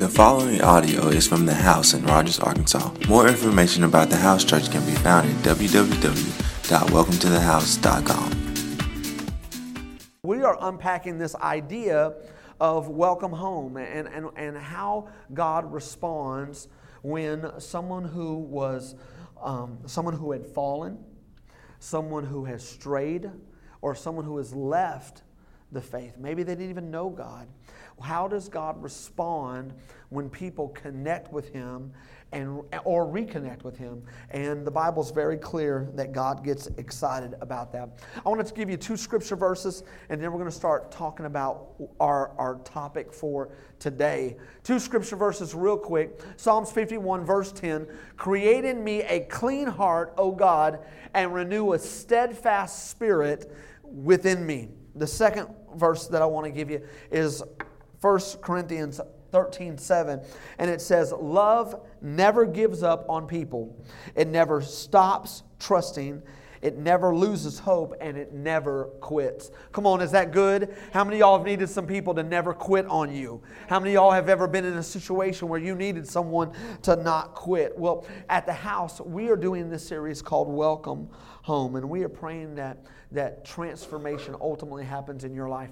The following audio is from The House in Rogers, Arkansas. More information about The House Church can be found at www.welcometothehouse.com. We are unpacking this idea of welcome home and, and, and how God responds when someone who was um, someone who had fallen, someone who has strayed, or someone who has left the faith. Maybe they didn't even know God. How does God respond when people connect with Him and, or reconnect with Him? And the Bible's very clear that God gets excited about that. I wanted to give you two scripture verses, and then we're going to start talking about our, our topic for today. Two scripture verses, real quick Psalms 51, verse 10 Create in me a clean heart, O God, and renew a steadfast spirit within me. The second verse that I want to give you is 1 Corinthians 13 7. And it says, Love never gives up on people, it never stops trusting. It never loses hope and it never quits. Come on, is that good? How many y'all have needed some people to never quit on you? How many y'all have ever been in a situation where you needed someone to not quit? Well, at the house, we are doing this series called Welcome Home, and we are praying that, that transformation ultimately happens in your life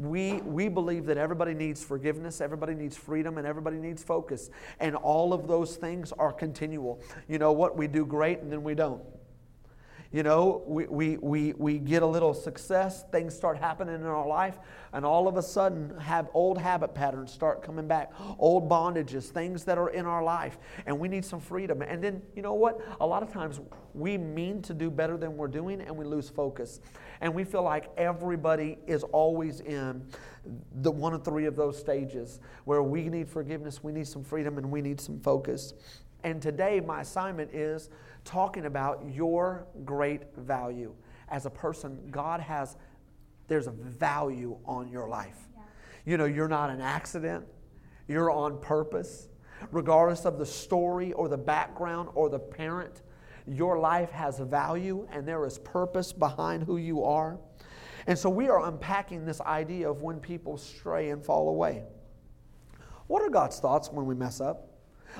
we, we believe that everybody needs forgiveness, everybody needs freedom, and everybody needs focus. And all of those things are continual. You know what? We do great and then we don't. You know, we, we, we, we get a little success, things start happening in our life, and all of a sudden, have old habit patterns start coming back, old bondages, things that are in our life, and we need some freedom. And then, you know what? A lot of times we mean to do better than we're doing, and we lose focus. And we feel like everybody is always in the one of three of those stages where we need forgiveness, we need some freedom, and we need some focus. And today, my assignment is talking about your great value. As a person, God has, there's a value on your life. Yeah. You know, you're not an accident, you're on purpose. Regardless of the story or the background or the parent, your life has value and there is purpose behind who you are. And so we are unpacking this idea of when people stray and fall away. What are God's thoughts when we mess up?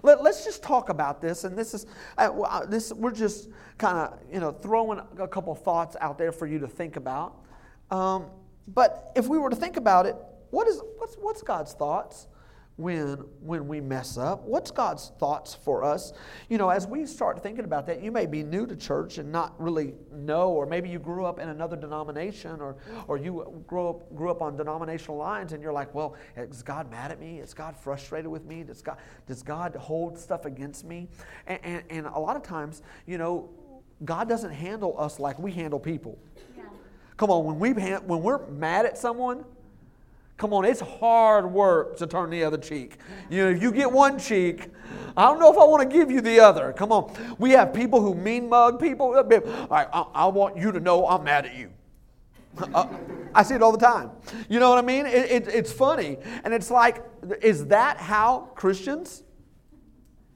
Let, us just talk about this, and this is uh, uh this. We're just kind of you know throwing a couple thoughts out there for you to think about. Um, but if we were to think about it, what is what's what's God's thoughts? When when we mess up? What's god's thoughts for us? You know as we start thinking about that you may be new to church and not really know or maybe you grew up in another denomination or or you grew up grew up on denominational lines and you're like well is god mad at me? Is god frustrated with me? Does god does god hold stuff against me? And, and, and a lot of times you know god doesn't handle us like we handle people. Yeah. come on when we when we're mad at someone Come on, it's hard work to turn the other cheek. You know, if you get one cheek, I don't know if I want to give you the other. Come on. We have people who mean mug people. All right, I, I want you to know I'm mad at you. Uh, I see it all the time. You know what I mean? It, it, it's funny. And it's like, is that how Christians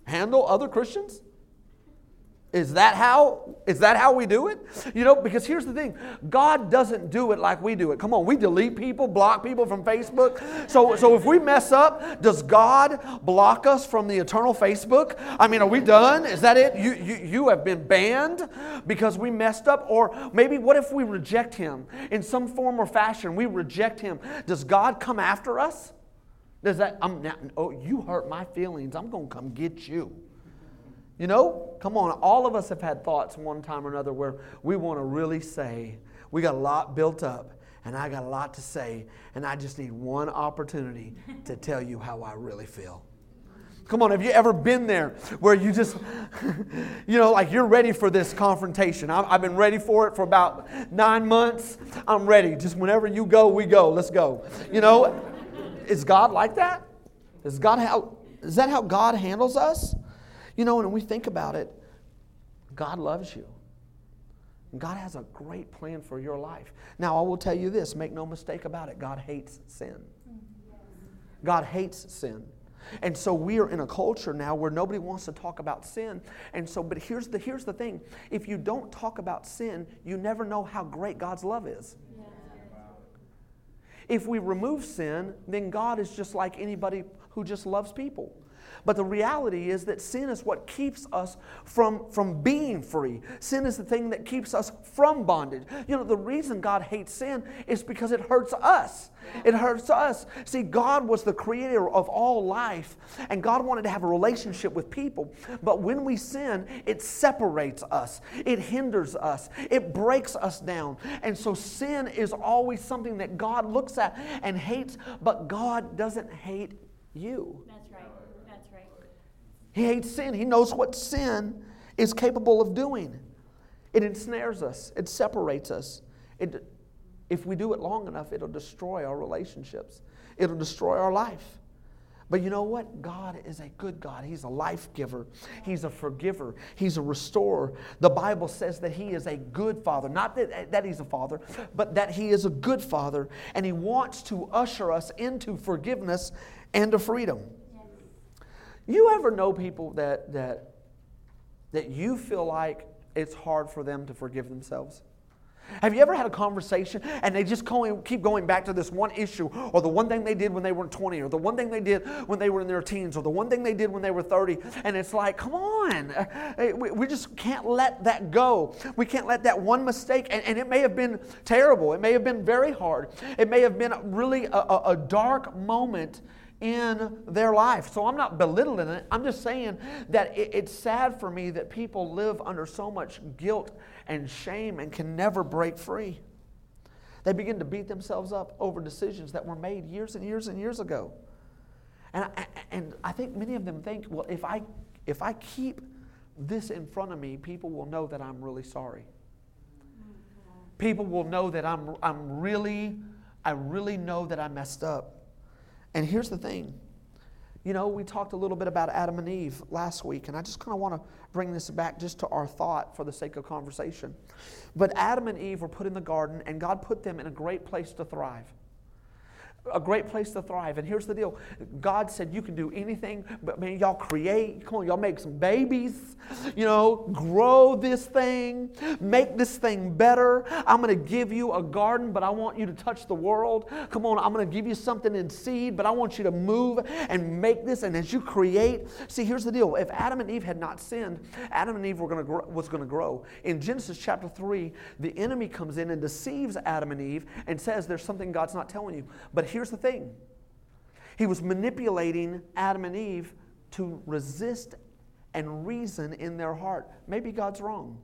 handle other Christians? Is that how is that how we do it? You know, because here's the thing. God doesn't do it like we do it. Come on, we delete people, block people from Facebook. So so if we mess up, does God block us from the eternal Facebook? I mean, are we done? Is that it? You you, you have been banned because we messed up or maybe what if we reject him in some form or fashion? We reject him. Does God come after us? Does that I'm now, oh you hurt my feelings. I'm going to come get you. You know, come on, all of us have had thoughts one time or another where we want to really say, we got a lot built up, and I got a lot to say, and I just need one opportunity to tell you how I really feel. Come on, have you ever been there where you just, you know, like you're ready for this confrontation? I've been ready for it for about nine months. I'm ready. Just whenever you go, we go. Let's go. You know, is God like that? Is God how? Is that how God handles us? You know, when we think about it, God loves you. God has a great plan for your life. Now, I will tell you this make no mistake about it God hates sin. God hates sin. And so we are in a culture now where nobody wants to talk about sin. And so, but here's the, here's the thing if you don't talk about sin, you never know how great God's love is. If we remove sin, then God is just like anybody who just loves people. But the reality is that sin is what keeps us from, from being free. Sin is the thing that keeps us from bondage. You know, the reason God hates sin is because it hurts us. It hurts us. See, God was the creator of all life, and God wanted to have a relationship with people. But when we sin, it separates us, it hinders us, it breaks us down. And so sin is always something that God looks at and hates, but God doesn't hate you. That's right. That's right. He hates sin. He knows what sin is capable of doing. It ensnares us, it separates us. It, if we do it long enough, it'll destroy our relationships, it'll destroy our life. But you know what? God is a good God. He's a life giver. He's a forgiver. He's a restorer. The Bible says that He is a good Father. Not that, that He's a Father, but that He is a good Father. And He wants to usher us into forgiveness and to freedom. You ever know people that, that, that you feel like it's hard for them to forgive themselves? Have you ever had a conversation and they just keep going back to this one issue or the one thing they did when they were 20 or the one thing they did when they were in their teens or the one thing they did when they were 30? And it's like, come on, we just can't let that go. We can't let that one mistake, and, it may have been terrible, it may have been very hard, it may have been really a dark moment in their life. So I'm not belittling it. I'm just saying that it, it's sad for me that people live under so much guilt and shame and can never break free. They begin to beat themselves up over decisions that were made years and years and years ago. And I, and I think many of them think, well, if I, if I keep this in front of me, people will know that I'm really sorry. People will know that I'm, I'm really, I really know that I messed up. And here's the thing. You know, we talked a little bit about Adam and Eve last week, and I just kind of want to bring this back just to our thought for the sake of conversation. But Adam and Eve were put in the garden, and God put them in a great place to thrive a great place to thrive. And here's the deal God said, You can do anything, but man, y'all create, come on, y'all make some babies, you know, grow this thing, make this thing better. I'm going to give you a garden, but I want you to touch the world. Come on, I'm going to give you something in seed, but I want you to move and make this. And as you create, see, here's the deal if Adam and Eve had not sinned, Adam and Eve were going to was going to grow. In Genesis chapter 3, the enemy comes in and deceives Adam and Eve and says, There's something God's not telling you. But here's the thing He was manipulating Adam and Eve to resist and reason in their heart. Maybe God's wrong.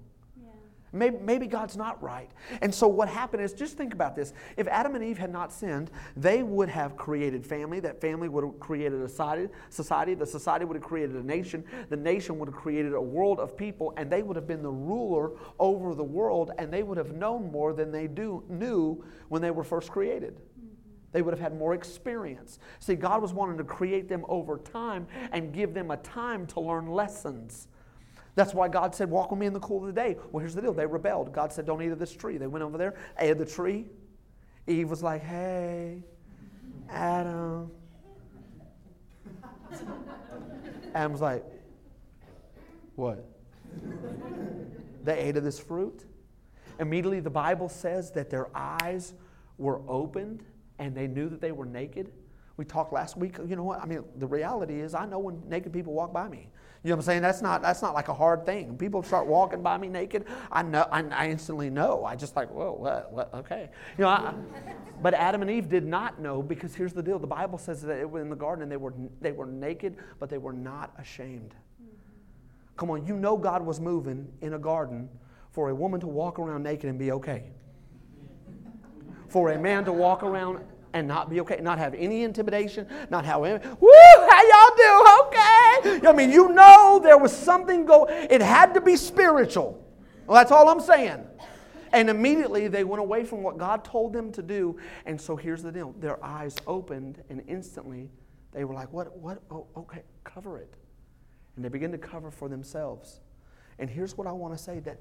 Maybe, maybe, God's not right. And so, what happened is just think about this. If Adam and Eve had not sinned, they would have created family. That family would have created a society. The society would have created a nation. The nation would have created a world of people, and they would have been the ruler over the world, and they would have known more than they do, knew when they were first created. They would have had more experience. See, God was wanting to create them over time and give them a time to learn lessons. That's why God said, Walk with me in the cool of the day. Well, here's the deal they rebelled. God said, Don't eat of this tree. They went over there, ate the tree. Eve was like, Hey, Adam. Adam was like, What? they ate of this fruit. Immediately, the Bible says that their eyes were opened and they knew that they were naked. We talked last week, you know what? I mean, the reality is I know when naked people walk by me. You know what I'm saying? That's not that's not like a hard thing. When people start walking by me naked, I know I, I instantly know. I just like, whoa, what, what okay. You know, I, but Adam and Eve did not know because here's the deal. The Bible says that it was in the garden and they were they were naked, but they were not ashamed. Come on, you know God was moving in a garden for a woman to walk around naked and be okay for a man to walk around and not be okay, not have any intimidation, not any, woo, how y'all do? Okay. I mean, you know there was something go. It had to be spiritual. Well, that's all I'm saying. And immediately they went away from what God told them to do. And so here's the deal: their eyes opened, and instantly they were like, "What? What? Oh, okay, cover it." And they begin to cover for themselves. And here's what I want to say: that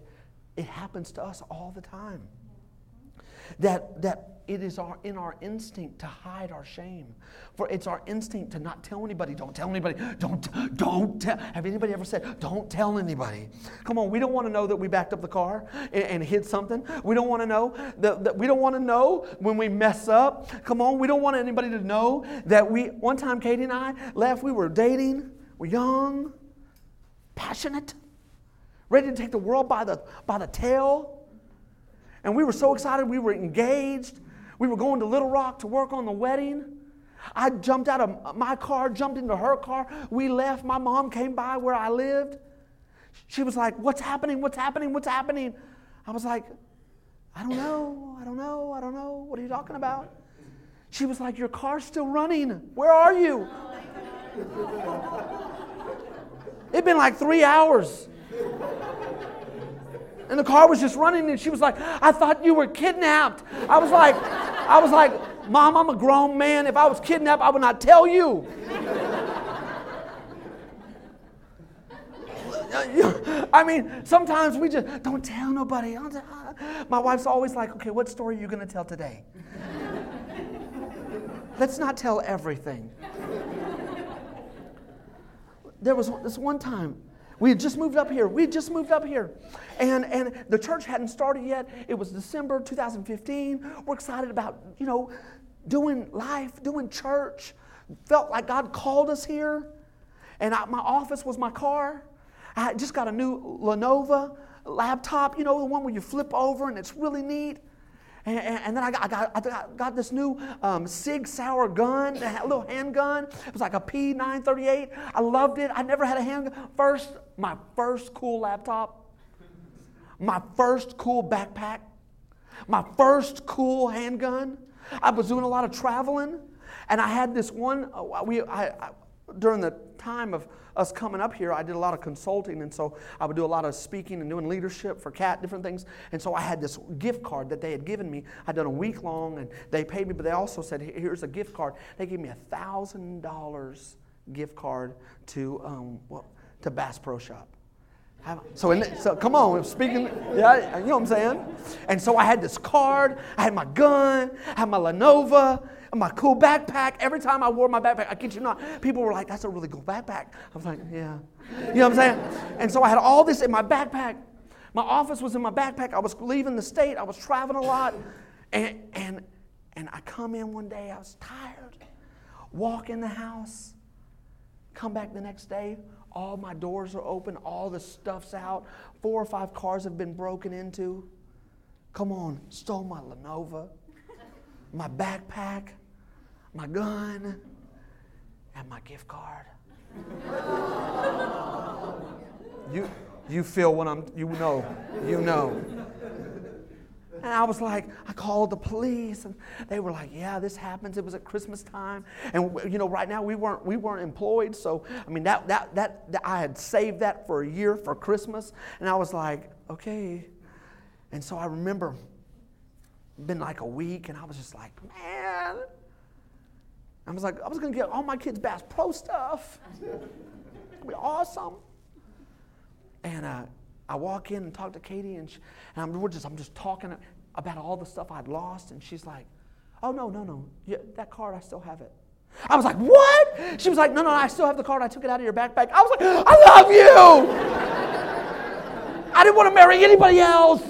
it happens to us all the time. That, that it is our, in our instinct to hide our shame. For it's our instinct to not tell anybody. Don't tell anybody. Don't, don't tell. Have anybody ever said, don't tell anybody? Come on, we don't want to know that we backed up the car and, and hit something. We don't want to know that, that we don't want to know when we mess up. Come on, we don't want anybody to know that we, one time Katie and I left, we were dating, we're young, passionate, ready to take the world by the, by the tail. And we were so excited, we were engaged. We were going to Little Rock to work on the wedding. I jumped out of my car, jumped into her car. We left. My mom came by where I lived. She was like, What's happening? What's happening? What's happening? I was like, I don't know. I don't know. I don't know. What are you talking about? She was like, Your car's still running. Where are you? It'd been like three hours. And the car was just running, and she was like, I thought you were kidnapped. I was like, I was like, Mom, I'm a grown man. If I was kidnapped, I would not tell you. I mean, sometimes we just don't tell nobody. My wife's always like, okay, what story are you going to tell today? Let's not tell everything. There was this one time we had just moved up here. We had just moved up here. And, and the church hadn't started yet. It was December 2015. We're excited about, you know, doing life, doing church. Felt like God called us here. And I, my office was my car. I just got a new Lenovo laptop, you know, the one where you flip over and it's really neat. And, and, then I got, I got, I got, this new um, Sig Sauer gun, a little handgun. It was like a P938. I loved it. I never had a handgun. First, my first cool laptop, my first cool backpack, my first cool handgun. I was doing a lot of traveling, and I had this one. Uh, we, I, I, during the time of us coming up here, I did a lot of consulting, and so I would do a lot of speaking and doing leadership for CAT, different things. And so I had this gift card that they had given me. I'd done a week long, and they paid me, but they also said, "Here's a gift card." They gave me a thousand dollars gift card to um, well, to Bass Pro Shop. So, the, so come on, speaking, yeah, you know what I'm saying? And so I had this card, I had my gun, I had my Lenovo, my cool backpack. Every time I wore my backpack, I kid you not, people were like, that's a really cool backpack. I was like, yeah. You know what I'm saying? And so I had all this in my backpack. My office was in my backpack. I was leaving the state. I was traveling a lot. And, and, and I come in one day, I was tired, walk in the house, come back the next day, all my doors are open, all the stuff's out, four or five cars have been broken into. Come on, stole my Lenovo, my backpack, my gun, and my gift card. you, you feel what I'm, you know, you know. And I was like, I called the police, and they were like, "Yeah, this happens. It was at Christmas time, and you know, right now we weren't we weren't employed, so I mean that that that, that I had saved that for a year for Christmas, and I was like, okay, and so I remember, been like a week, and I was just like, man, I was like, I was gonna get all my kids Bass Pro stuff, it'd be awesome, and uh, I walk in and talk to Katie, and, she, and I'm, we're just, I'm just talking about all the stuff I'd lost, and she's like, "Oh no, no, no, yeah, that card I still have it." I was like, "What?" She was like, "No, no, I still have the card. I took it out of your backpack." I was like, "I love you." I didn't want to marry anybody else.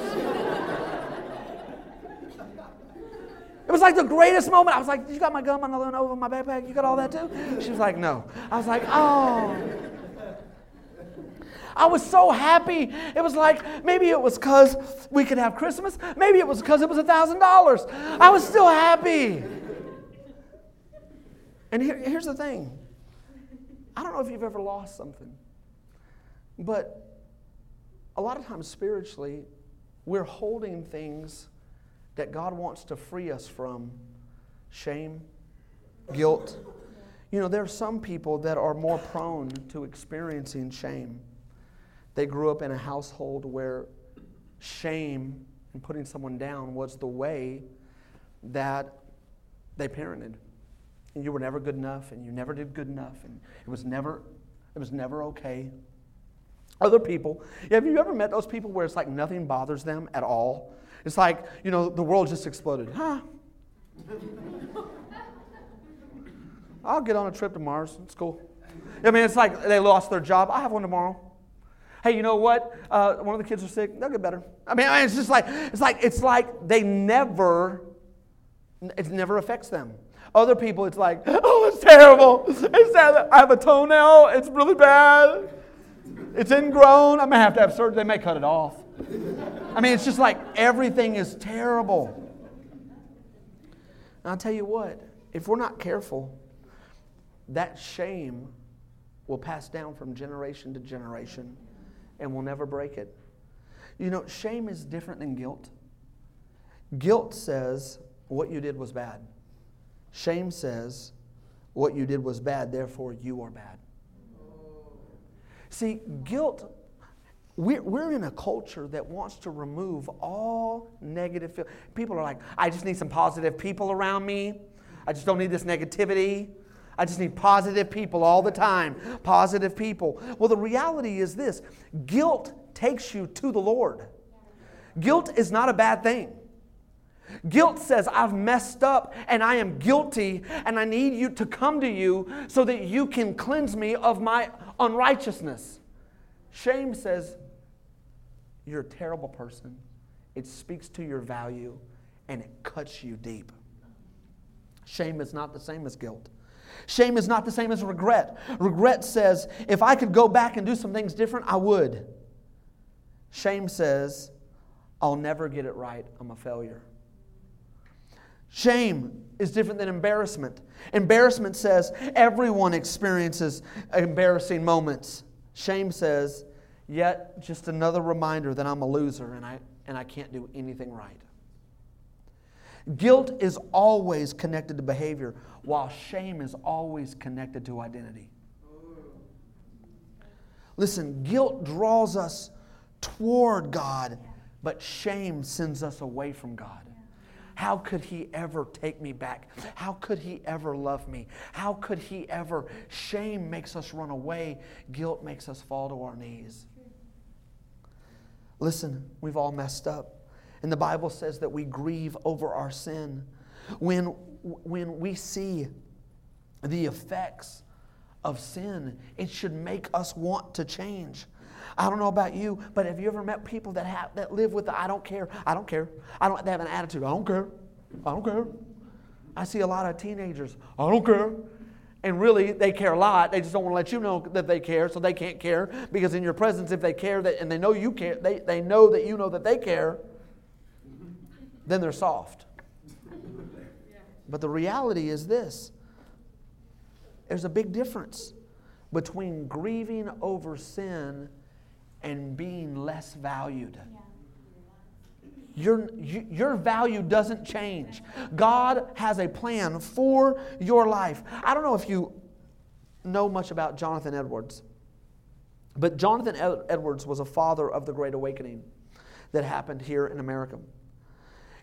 It was like the greatest moment. I was like, "You got my gum on the over my backpack? You got all that too?" She was like, "No." I was like, "Oh." I was so happy. It was like maybe it was because we could have Christmas. Maybe it was because it was a $1,000. I was still happy. And here, here's the thing I don't know if you've ever lost something, but a lot of times spiritually, we're holding things that God wants to free us from shame, guilt. You know, there are some people that are more prone to experiencing shame. They grew up in a household where shame and putting someone down was the way that they parented. And you were never good enough and you never did good enough and it was never it was never okay. Other people, have you ever met those people where it's like nothing bothers them at all? It's like, you know, the world just exploded. Huh? I'll get on a trip to Mars. It's cool. I mean, it's like they lost their job. I have one tomorrow. Hey, you know what? Uh, one of the kids are sick. They'll get better. I mean, it's just like it's like it's like they never. It never affects them. Other people, it's like, oh, it's terrible. It's sad. I have a toenail. It's really bad. It's ingrown. I'm gonna have to have surgery. They may cut it off. I mean, it's just like everything is terrible. And I'll tell you what, if we're not careful, that shame will pass down from generation to generation and we'll never break it. You know, shame is different than guilt. Guilt says what you did was bad. Shame says what you did was bad, therefore you are bad. See, guilt, we're, we're in a culture that wants to remove all negative. People are like, I just need some positive people around me. I just don't need this negativity. I just need positive people all the time. Positive people. Well, the reality is this guilt takes you to the Lord. Guilt is not a bad thing. Guilt says, I've messed up and I am guilty, and I need you to come to you so that you can cleanse me of my unrighteousness. Shame says, You're a terrible person. It speaks to your value and it cuts you deep. Shame is not the same as guilt. Shame is not the same as regret. Regret says, if I could go back and do some things different, I would. Shame says, I'll never get it right. I'm a failure. Shame is different than embarrassment. Embarrassment says everyone experiences embarrassing moments. Shame says, yet just another reminder that I'm a loser and I, and I can't do anything right. Guilt is always connected to behavior, while shame is always connected to identity. Listen, guilt draws us toward God, but shame sends us away from God. How could he ever take me back? How could he ever love me? How could he ever? Shame makes us run away, guilt makes us fall to our knees. Listen, we've all messed up. And the Bible says that we grieve over our sin. When, when we see the effects of sin, it should make us want to change. I don't know about you, but have you ever met people that have that live with the I don't care, I don't care, I don't they have an attitude, I don't care, I don't care. I see a lot of teenagers, I don't care. And really, they care a lot. They just don't want to let you know that they care, so they can't care. Because in your presence, if they care that, and they know you care, they, they know that you know that they care, then they're soft. But the reality is this there's a big difference between grieving over sin and being less valued. Your, your value doesn't change. God has a plan for your life. I don't know if you know much about Jonathan Edwards, but Jonathan Edwards was a father of the Great Awakening that happened here in America.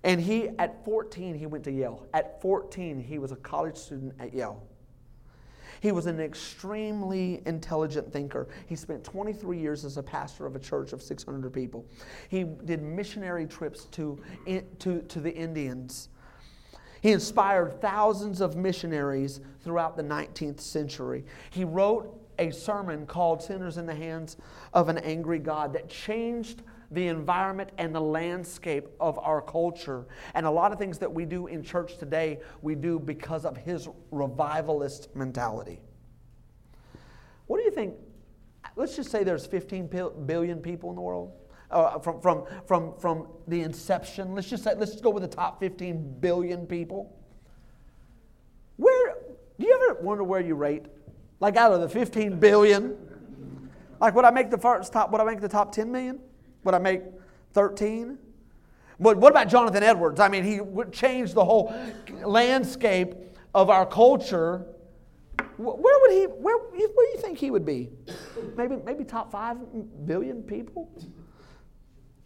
And he, at 14, he went to Yale. At 14, he was a college student at Yale. He was an extremely intelligent thinker. He spent 23 years as a pastor of a church of 600 people. He did missionary trips to, to, to the Indians. He inspired thousands of missionaries throughout the 19th century. He wrote a sermon called Sinners in the Hands of an Angry God that changed the environment and the landscape of our culture. And a lot of things that we do in church today, we do because of his revivalist mentality. What do you think? Let's just say there's 15 billion people in the world. Uh, from, from, from, from the inception, let's just say, let's just go with the top 15 billion people. Where, do you ever wonder where you rate? Like out of the 15 billion? Like would I make the first top, would I make the top 10 million? Would I make 13? But what about Jonathan Edwards? I mean, he changed the whole landscape of our culture. Where would he, where, where do you think he would be? Maybe, maybe top five billion people?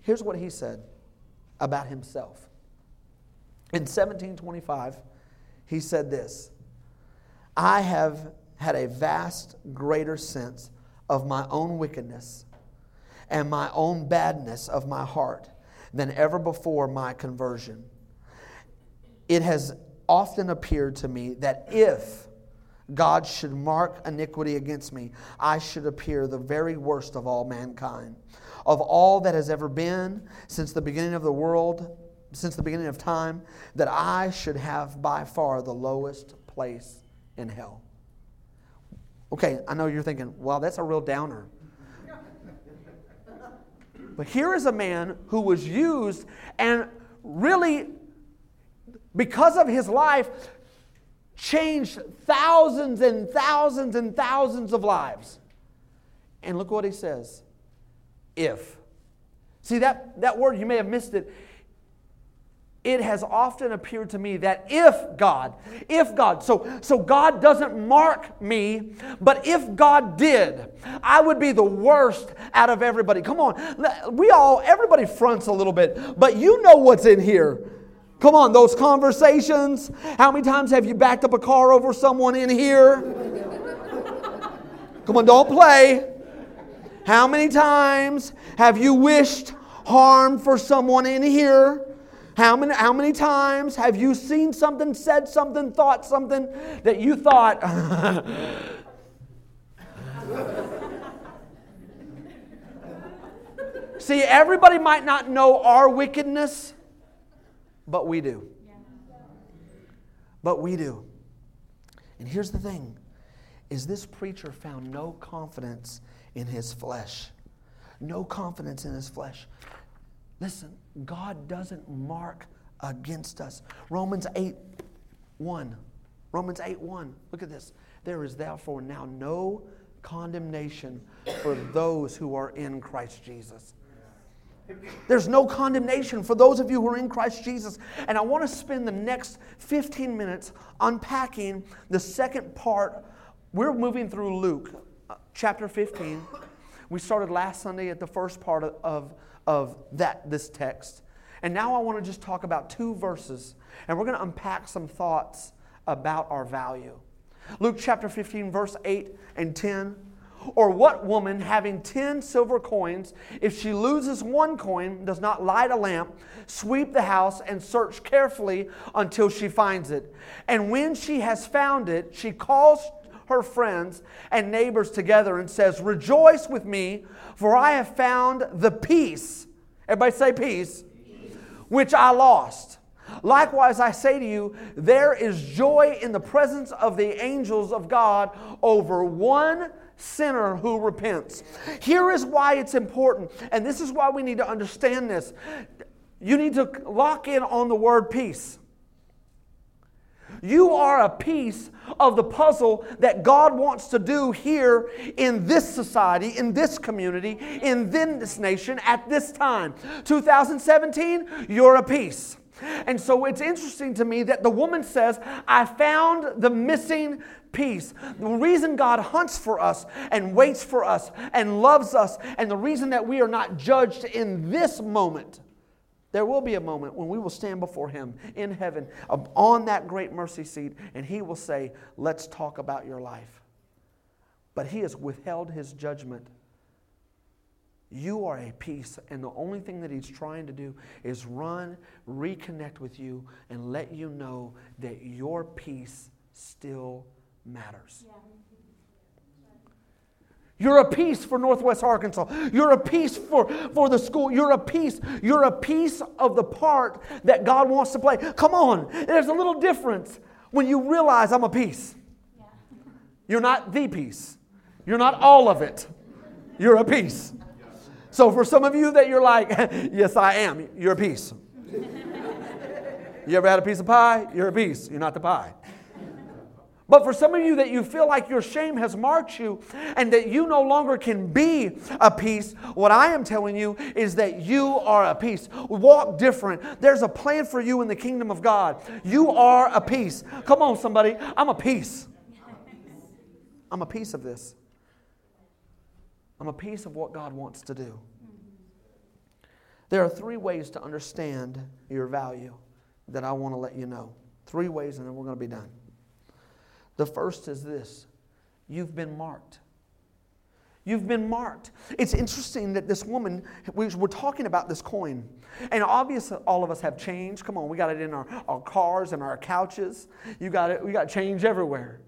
Here's what he said about himself. In 1725, he said this I have had a vast greater sense of my own wickedness and my own badness of my heart than ever before my conversion. It has often appeared to me that if God should mark iniquity against me, I should appear the very worst of all mankind. Of all that has ever been since the beginning of the world, since the beginning of time, that I should have by far the lowest place in hell. Okay, I know you're thinking, wow, that's a real downer. But here is a man who was used and really, because of his life, changed thousands and thousands and thousands of lives. And look what he says if. See, that, that word, you may have missed it it has often appeared to me that if God, if God, so, so God doesn't mark me, but if God did, I would be the worst out of everybody. Come on, we all, everybody fronts a little bit, but you know what's in here. Come on, those conversations. How many times have you backed up a car over someone in here? Come on, don't play. How many times have you wished harm for someone in here? How many, how many times have you seen something, said something, thought something that you thought, See, everybody might not know our wickedness, but we do. But we do. And here's the thing is this preacher found no confidence in his flesh. No confidence in his flesh. Listen, God doesn't mark against us. Romans 8 1. Romans 8 1. Look at this. There is therefore now no condemnation for those who are in Christ Jesus. There's no condemnation for those of you who are in Christ Jesus. And I want to spend the next 15 minutes unpacking the second part. We're moving through Luke uh, chapter 15. We started last Sunday at the first part of, of of that this text. And now I want to just talk about two verses, and we're going to unpack some thoughts about our value. Luke chapter 15, verse 8 and 10. Or what woman having 10 silver coins, if she loses one coin, does not light a lamp, sweep the house, and search carefully until she finds it? And when she has found it, she calls her friends and neighbors together and says, Rejoice with me, for I have found the piece. Everybody say piece, piece. which I lost. Likewise, I say to you, there is joy in the presence of the angels of God over one sinner who repents. Here is why it's important, and this is why we need to understand this. You need to lock in on the word piece. You are a piece of the puzzle that God wants to do here in this society, in this community, in this nation at this time. 2017, you're a piece. And so it's interesting to me that the woman says, I found the missing piece. The reason God hunts for us and waits for us and loves us, and the reason that we are not judged in this moment there will be a moment when we will stand before Him in heaven on that great mercy seat, and He will say, Let's talk about your life. But He has withheld His judgment. You are a piece, and the only thing that He's trying to do is run, reconnect with you, and let you know that your piece still matters. Yeah. You're a piece for Northwest Arkansas. You're a piece for, for the school. You're a piece. You're a piece of the part that God wants to play. Come on. There's a little difference when you realize I'm a piece. Yeah. You're not the piece. You're not all of it. You're a piece. So for some of you that you're like, yes, I am, you're a piece. You ever had a piece of pie? You're a piece. You're not the pie. But for some of you that you feel like your shame has marked you and that you no longer can be a piece, what I am telling you is that you are a piece. Walk different. There's a plan for you in the kingdom of God. You are a piece. Come on, somebody. I'm a piece. I'm a piece of this. I'm a piece of what God wants to do. There are three ways to understand your value that I want to let you know. Three ways, and then we're going to be done. The first is this you've been marked. You've been marked. It's interesting that this woman, we're talking about this coin. And obviously, all of us have change. Come on, we got it in our, our cars and our couches. You got it, we got change everywhere.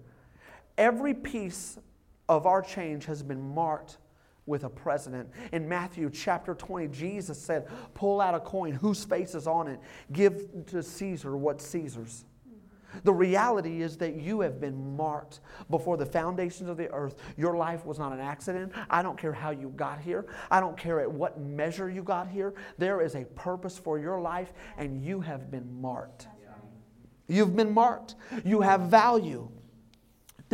Every piece of our change has been marked with a president. In Matthew chapter 20, Jesus said, Pull out a coin, whose face is on it? Give to Caesar what's Caesar's. The reality is that you have been marked before the foundations of the earth. Your life was not an accident. I don't care how you got here, I don't care at what measure you got here. There is a purpose for your life, and you have been marked. You've been marked. You have value.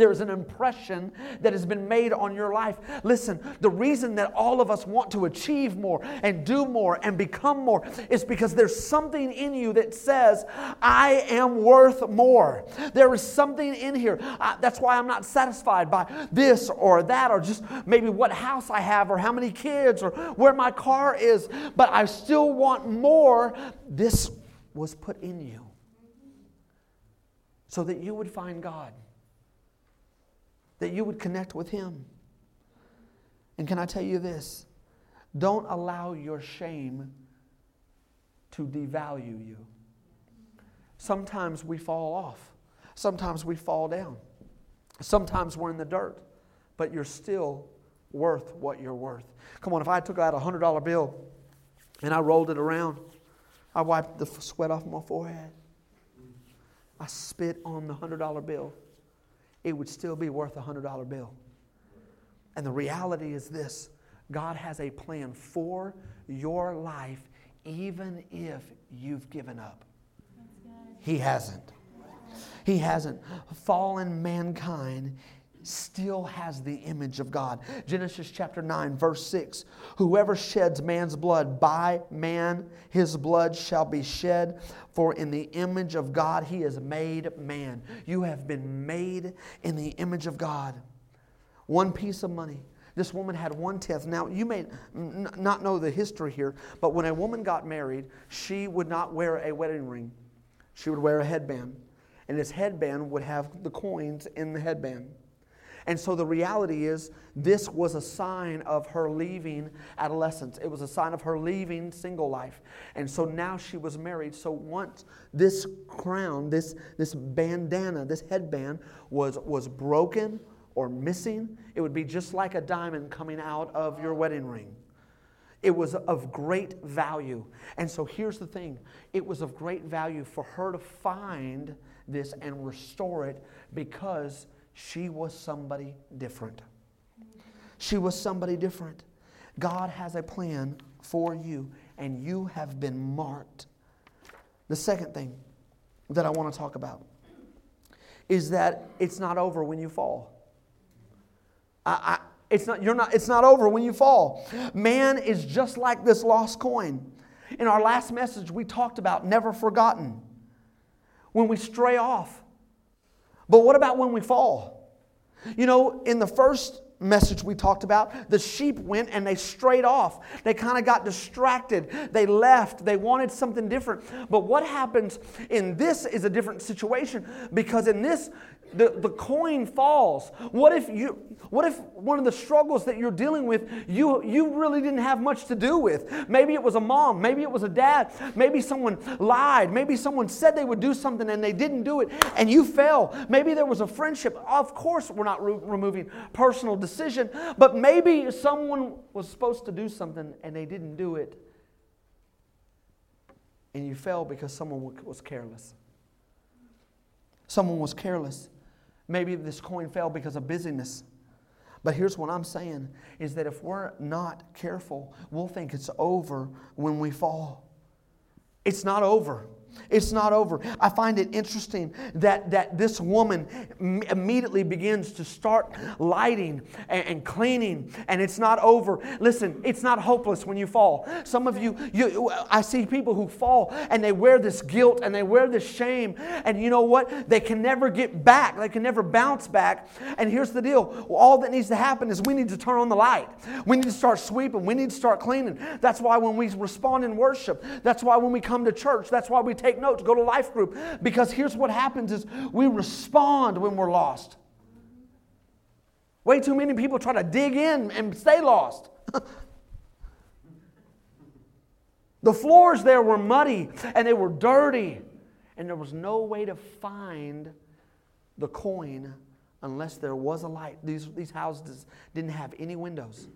There's an impression that has been made on your life. Listen, the reason that all of us want to achieve more and do more and become more is because there's something in you that says, I am worth more. There is something in here. Uh, that's why I'm not satisfied by this or that or just maybe what house I have or how many kids or where my car is, but I still want more. This was put in you so that you would find God that you would connect with Him. And can I tell you this? Don't allow your shame to devalue you. Sometimes we fall off, sometimes we fall down, sometimes we're in the dirt, but you're still worth what you're worth. Come on, if I took out a $100 bill and I rolled it around, I wiped the sweat off my forehead, I spit on the $100 bill it would still be worth a $100 bill. And the reality is this God has a plan for your life, even if you've given up. He hasn't. He hasn't. Fallen mankind still has the image of God. Genesis chapter 9, verse 6 Whoever sheds man's blood, by man his blood shall be shed, for in the image of God he is made man. You have been made in the image of God. One piece of money. This woman had one tenth. Now, you may n- not know the history here, but when a woman got married, she would not wear a wedding ring. She would wear a headband. And this headband would have the coins in the headband. And so the reality is, this was a sign of her leaving adolescence. It was a sign of her leaving single life. And so now she was married. So once this crown, this, this bandana, this headband was, was broken or missing, it would be just like a diamond coming out of your wedding ring. It was of great value. And so here's the thing it was of great value for her to find this and restore it because she was somebody different. She was somebody different. God has a plan for you, and you have been marked. The second thing that I want to talk about is that it's not over when you fall. I, I, it's, not, you're not, it's not over when you fall. Man is just like this lost coin. In our last message, we talked about never forgotten. When we stray off, but what about when we fall? You know, in the first message we talked about, the sheep went and they strayed off. They kind of got distracted. They left. They wanted something different. But what happens in this is a different situation because in this, the, the coin falls. What if you what if one of the struggles that you're dealing with you you really didn't have much to do with? Maybe it was a mom, maybe it was a dad, maybe someone lied, maybe someone said they would do something and they didn't do it and you fell. Maybe there was a friendship. Of course we're not re- removing personal decision, but maybe someone was supposed to do something and they didn't do it. And you fell because someone was careless. Someone was careless. Maybe this coin fell because of busyness. But here's what I'm saying is that if we're not careful, we'll think it's over when we fall. It's not over. It's not over. I find it interesting that, that this woman immediately begins to start lighting and, and, cleaning, and it's not over. Listen, it's not hopeless when you fall. Some of you, you, I see people who fall and they wear this guilt and they wear this shame, and you know what? They can never get back, they can never bounce back. And here's the deal all that needs to happen is we need to turn on the light. We need to start sweeping, we need to start cleaning. That's why when we respond in worship, that's why when we come to church, that's why we take notes, go to life group. Because here's what happens is we respond when we're lost. Way too many people try to dig in and stay lost. the floors there were muddy and they were dirty, and there was no way to find the coin unless there was a light. These, these houses didn't have any windows.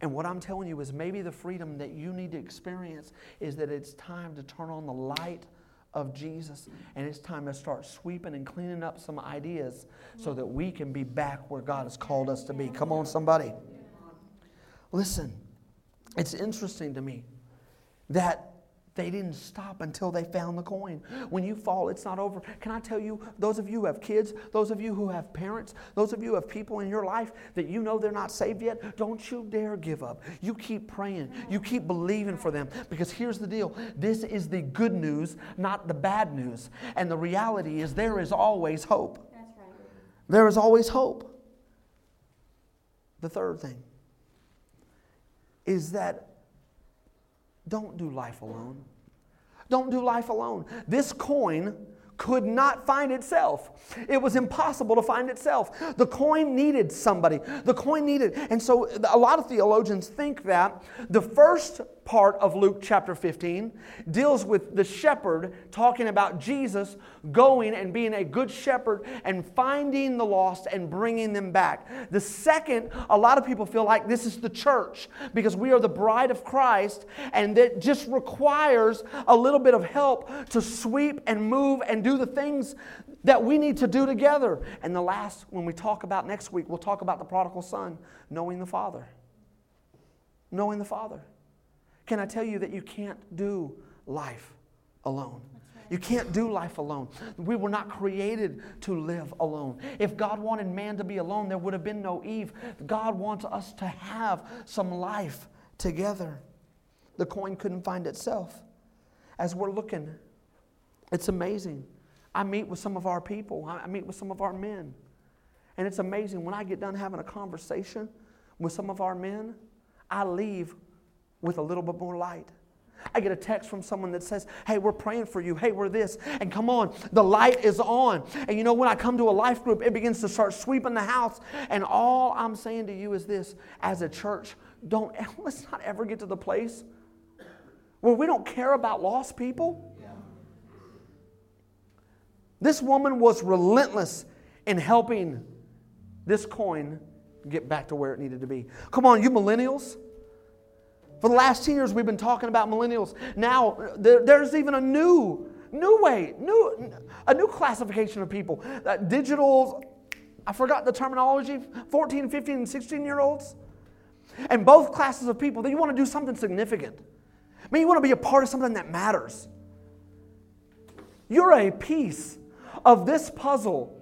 And what I'm telling you is maybe the freedom that you need to experience is that it's time to turn on the light of Jesus and it's time to start sweeping and cleaning up some ideas so that we can be back where God has called us to be. Come on, somebody. Listen, it's interesting to me that they didn't stop until they found the coin. When you fall, it's not over. Can I tell you, those of you who have kids, those of you who have parents, those of you who have people in your life that you know they're not saved yet, don't you dare give up. You keep praying, you keep believing for them. Because here's the deal this is the good news, not the bad news. And the reality is, there is always hope. That's right. There is always hope. The third thing is that don't do life alone. Don't do life alone. This coin could not find itself. It was impossible to find itself. The coin needed somebody. The coin needed. And so a lot of theologians think that the first part of Luke chapter 15 deals with the shepherd talking about Jesus going and being a good shepherd and finding the lost and bringing them back. The second, a lot of people feel like this is the church because we are the bride of Christ and that just requires a little bit of help to sweep and move and do the things that we need to do together. And the last, when we talk about next week, we'll talk about the prodigal son, knowing the Father. Knowing the Father. Can I tell you that you can't do life alone? You can't do life alone. We were not created to live alone. If God wanted man to be alone, there would have been no Eve. God wants us to have some life together. The coin couldn't find itself. As we're looking, it's amazing. I meet with some of our people, I meet with some of our men. And it's amazing when I get done having a conversation with some of our men, I leave with a little bit more light. I get a text from someone that says, Hey, we're praying for you. Hey, we're this. And come on, the light is on. And you know, when I come to a life group, it begins to start sweeping the house. And all I'm saying to you is this as a church, don't let's not ever get to the place where we don't care about lost people. This woman was relentless in helping this coin get back to where it needed to be. Come on, you millennials. For the last 10 years, we've been talking about millennials. Now, there's even a new, new way, new, a new classification of people. Uh, digital, I forgot the terminology, 14, 15, and 16 year olds. And both classes of people, that you want to do something significant. I mean, you want to be a part of something that matters. You're a piece of this puzzle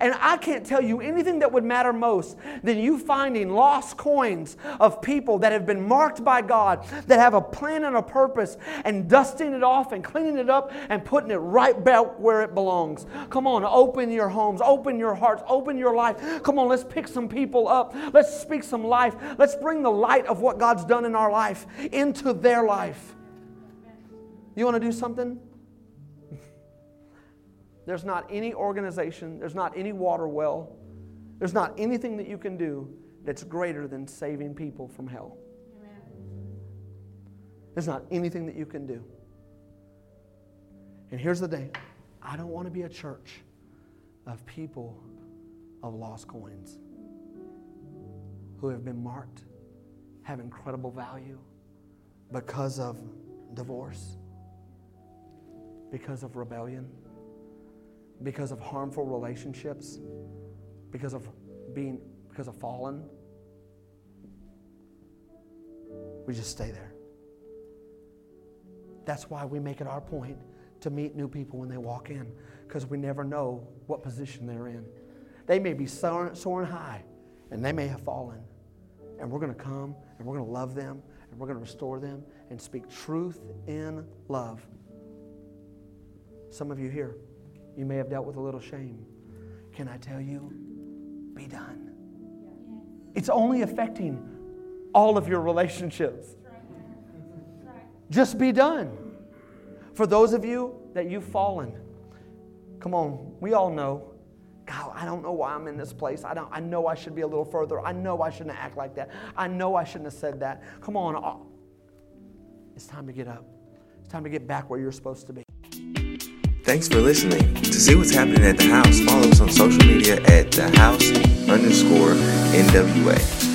and I can't tell you anything that would matter most than you finding lost coins of people that have been marked by God, that have a plan and a purpose, and dusting it off and cleaning it up and putting it right back where it belongs. Come on, open your homes, open your hearts, open your life. Come on, let's pick some people up. Let's speak some life. Let's bring the light of what God's done in our life into their life. You want to do something? There's not any organization, there's not any water well, there's not anything that you can do that's greater than saving people from hell. Amen. There's not anything that you can do. And here's the thing I don't want to be a church of people of lost coins who have been marked, have incredible value because of divorce, because of rebellion because of harmful relationships, because of being because of fallen. We just stay there. That's why we make it our point to meet new people when they walk in, because we never know what position they're in. They may be soaring, soaring high, and they may have fallen. And we're going to come, and we're going to love them, and we're going to restore them, and speak truth in love. Some of you here, you may have dealt with a little shame. Can I tell you? Be done. It's only affecting all of your relationships. Just be done. For those of you that you've fallen, come on, we all know. God, I don't know why I'm in this place. I, don't, I know I should be a little further. I know I shouldn't act like that. I know I shouldn't have said that. Come on. It's time to get up. It's time to get back where you're supposed to be. Thanks for listening. To see what's happening at the house, follow us on social media at the house underscore NWA.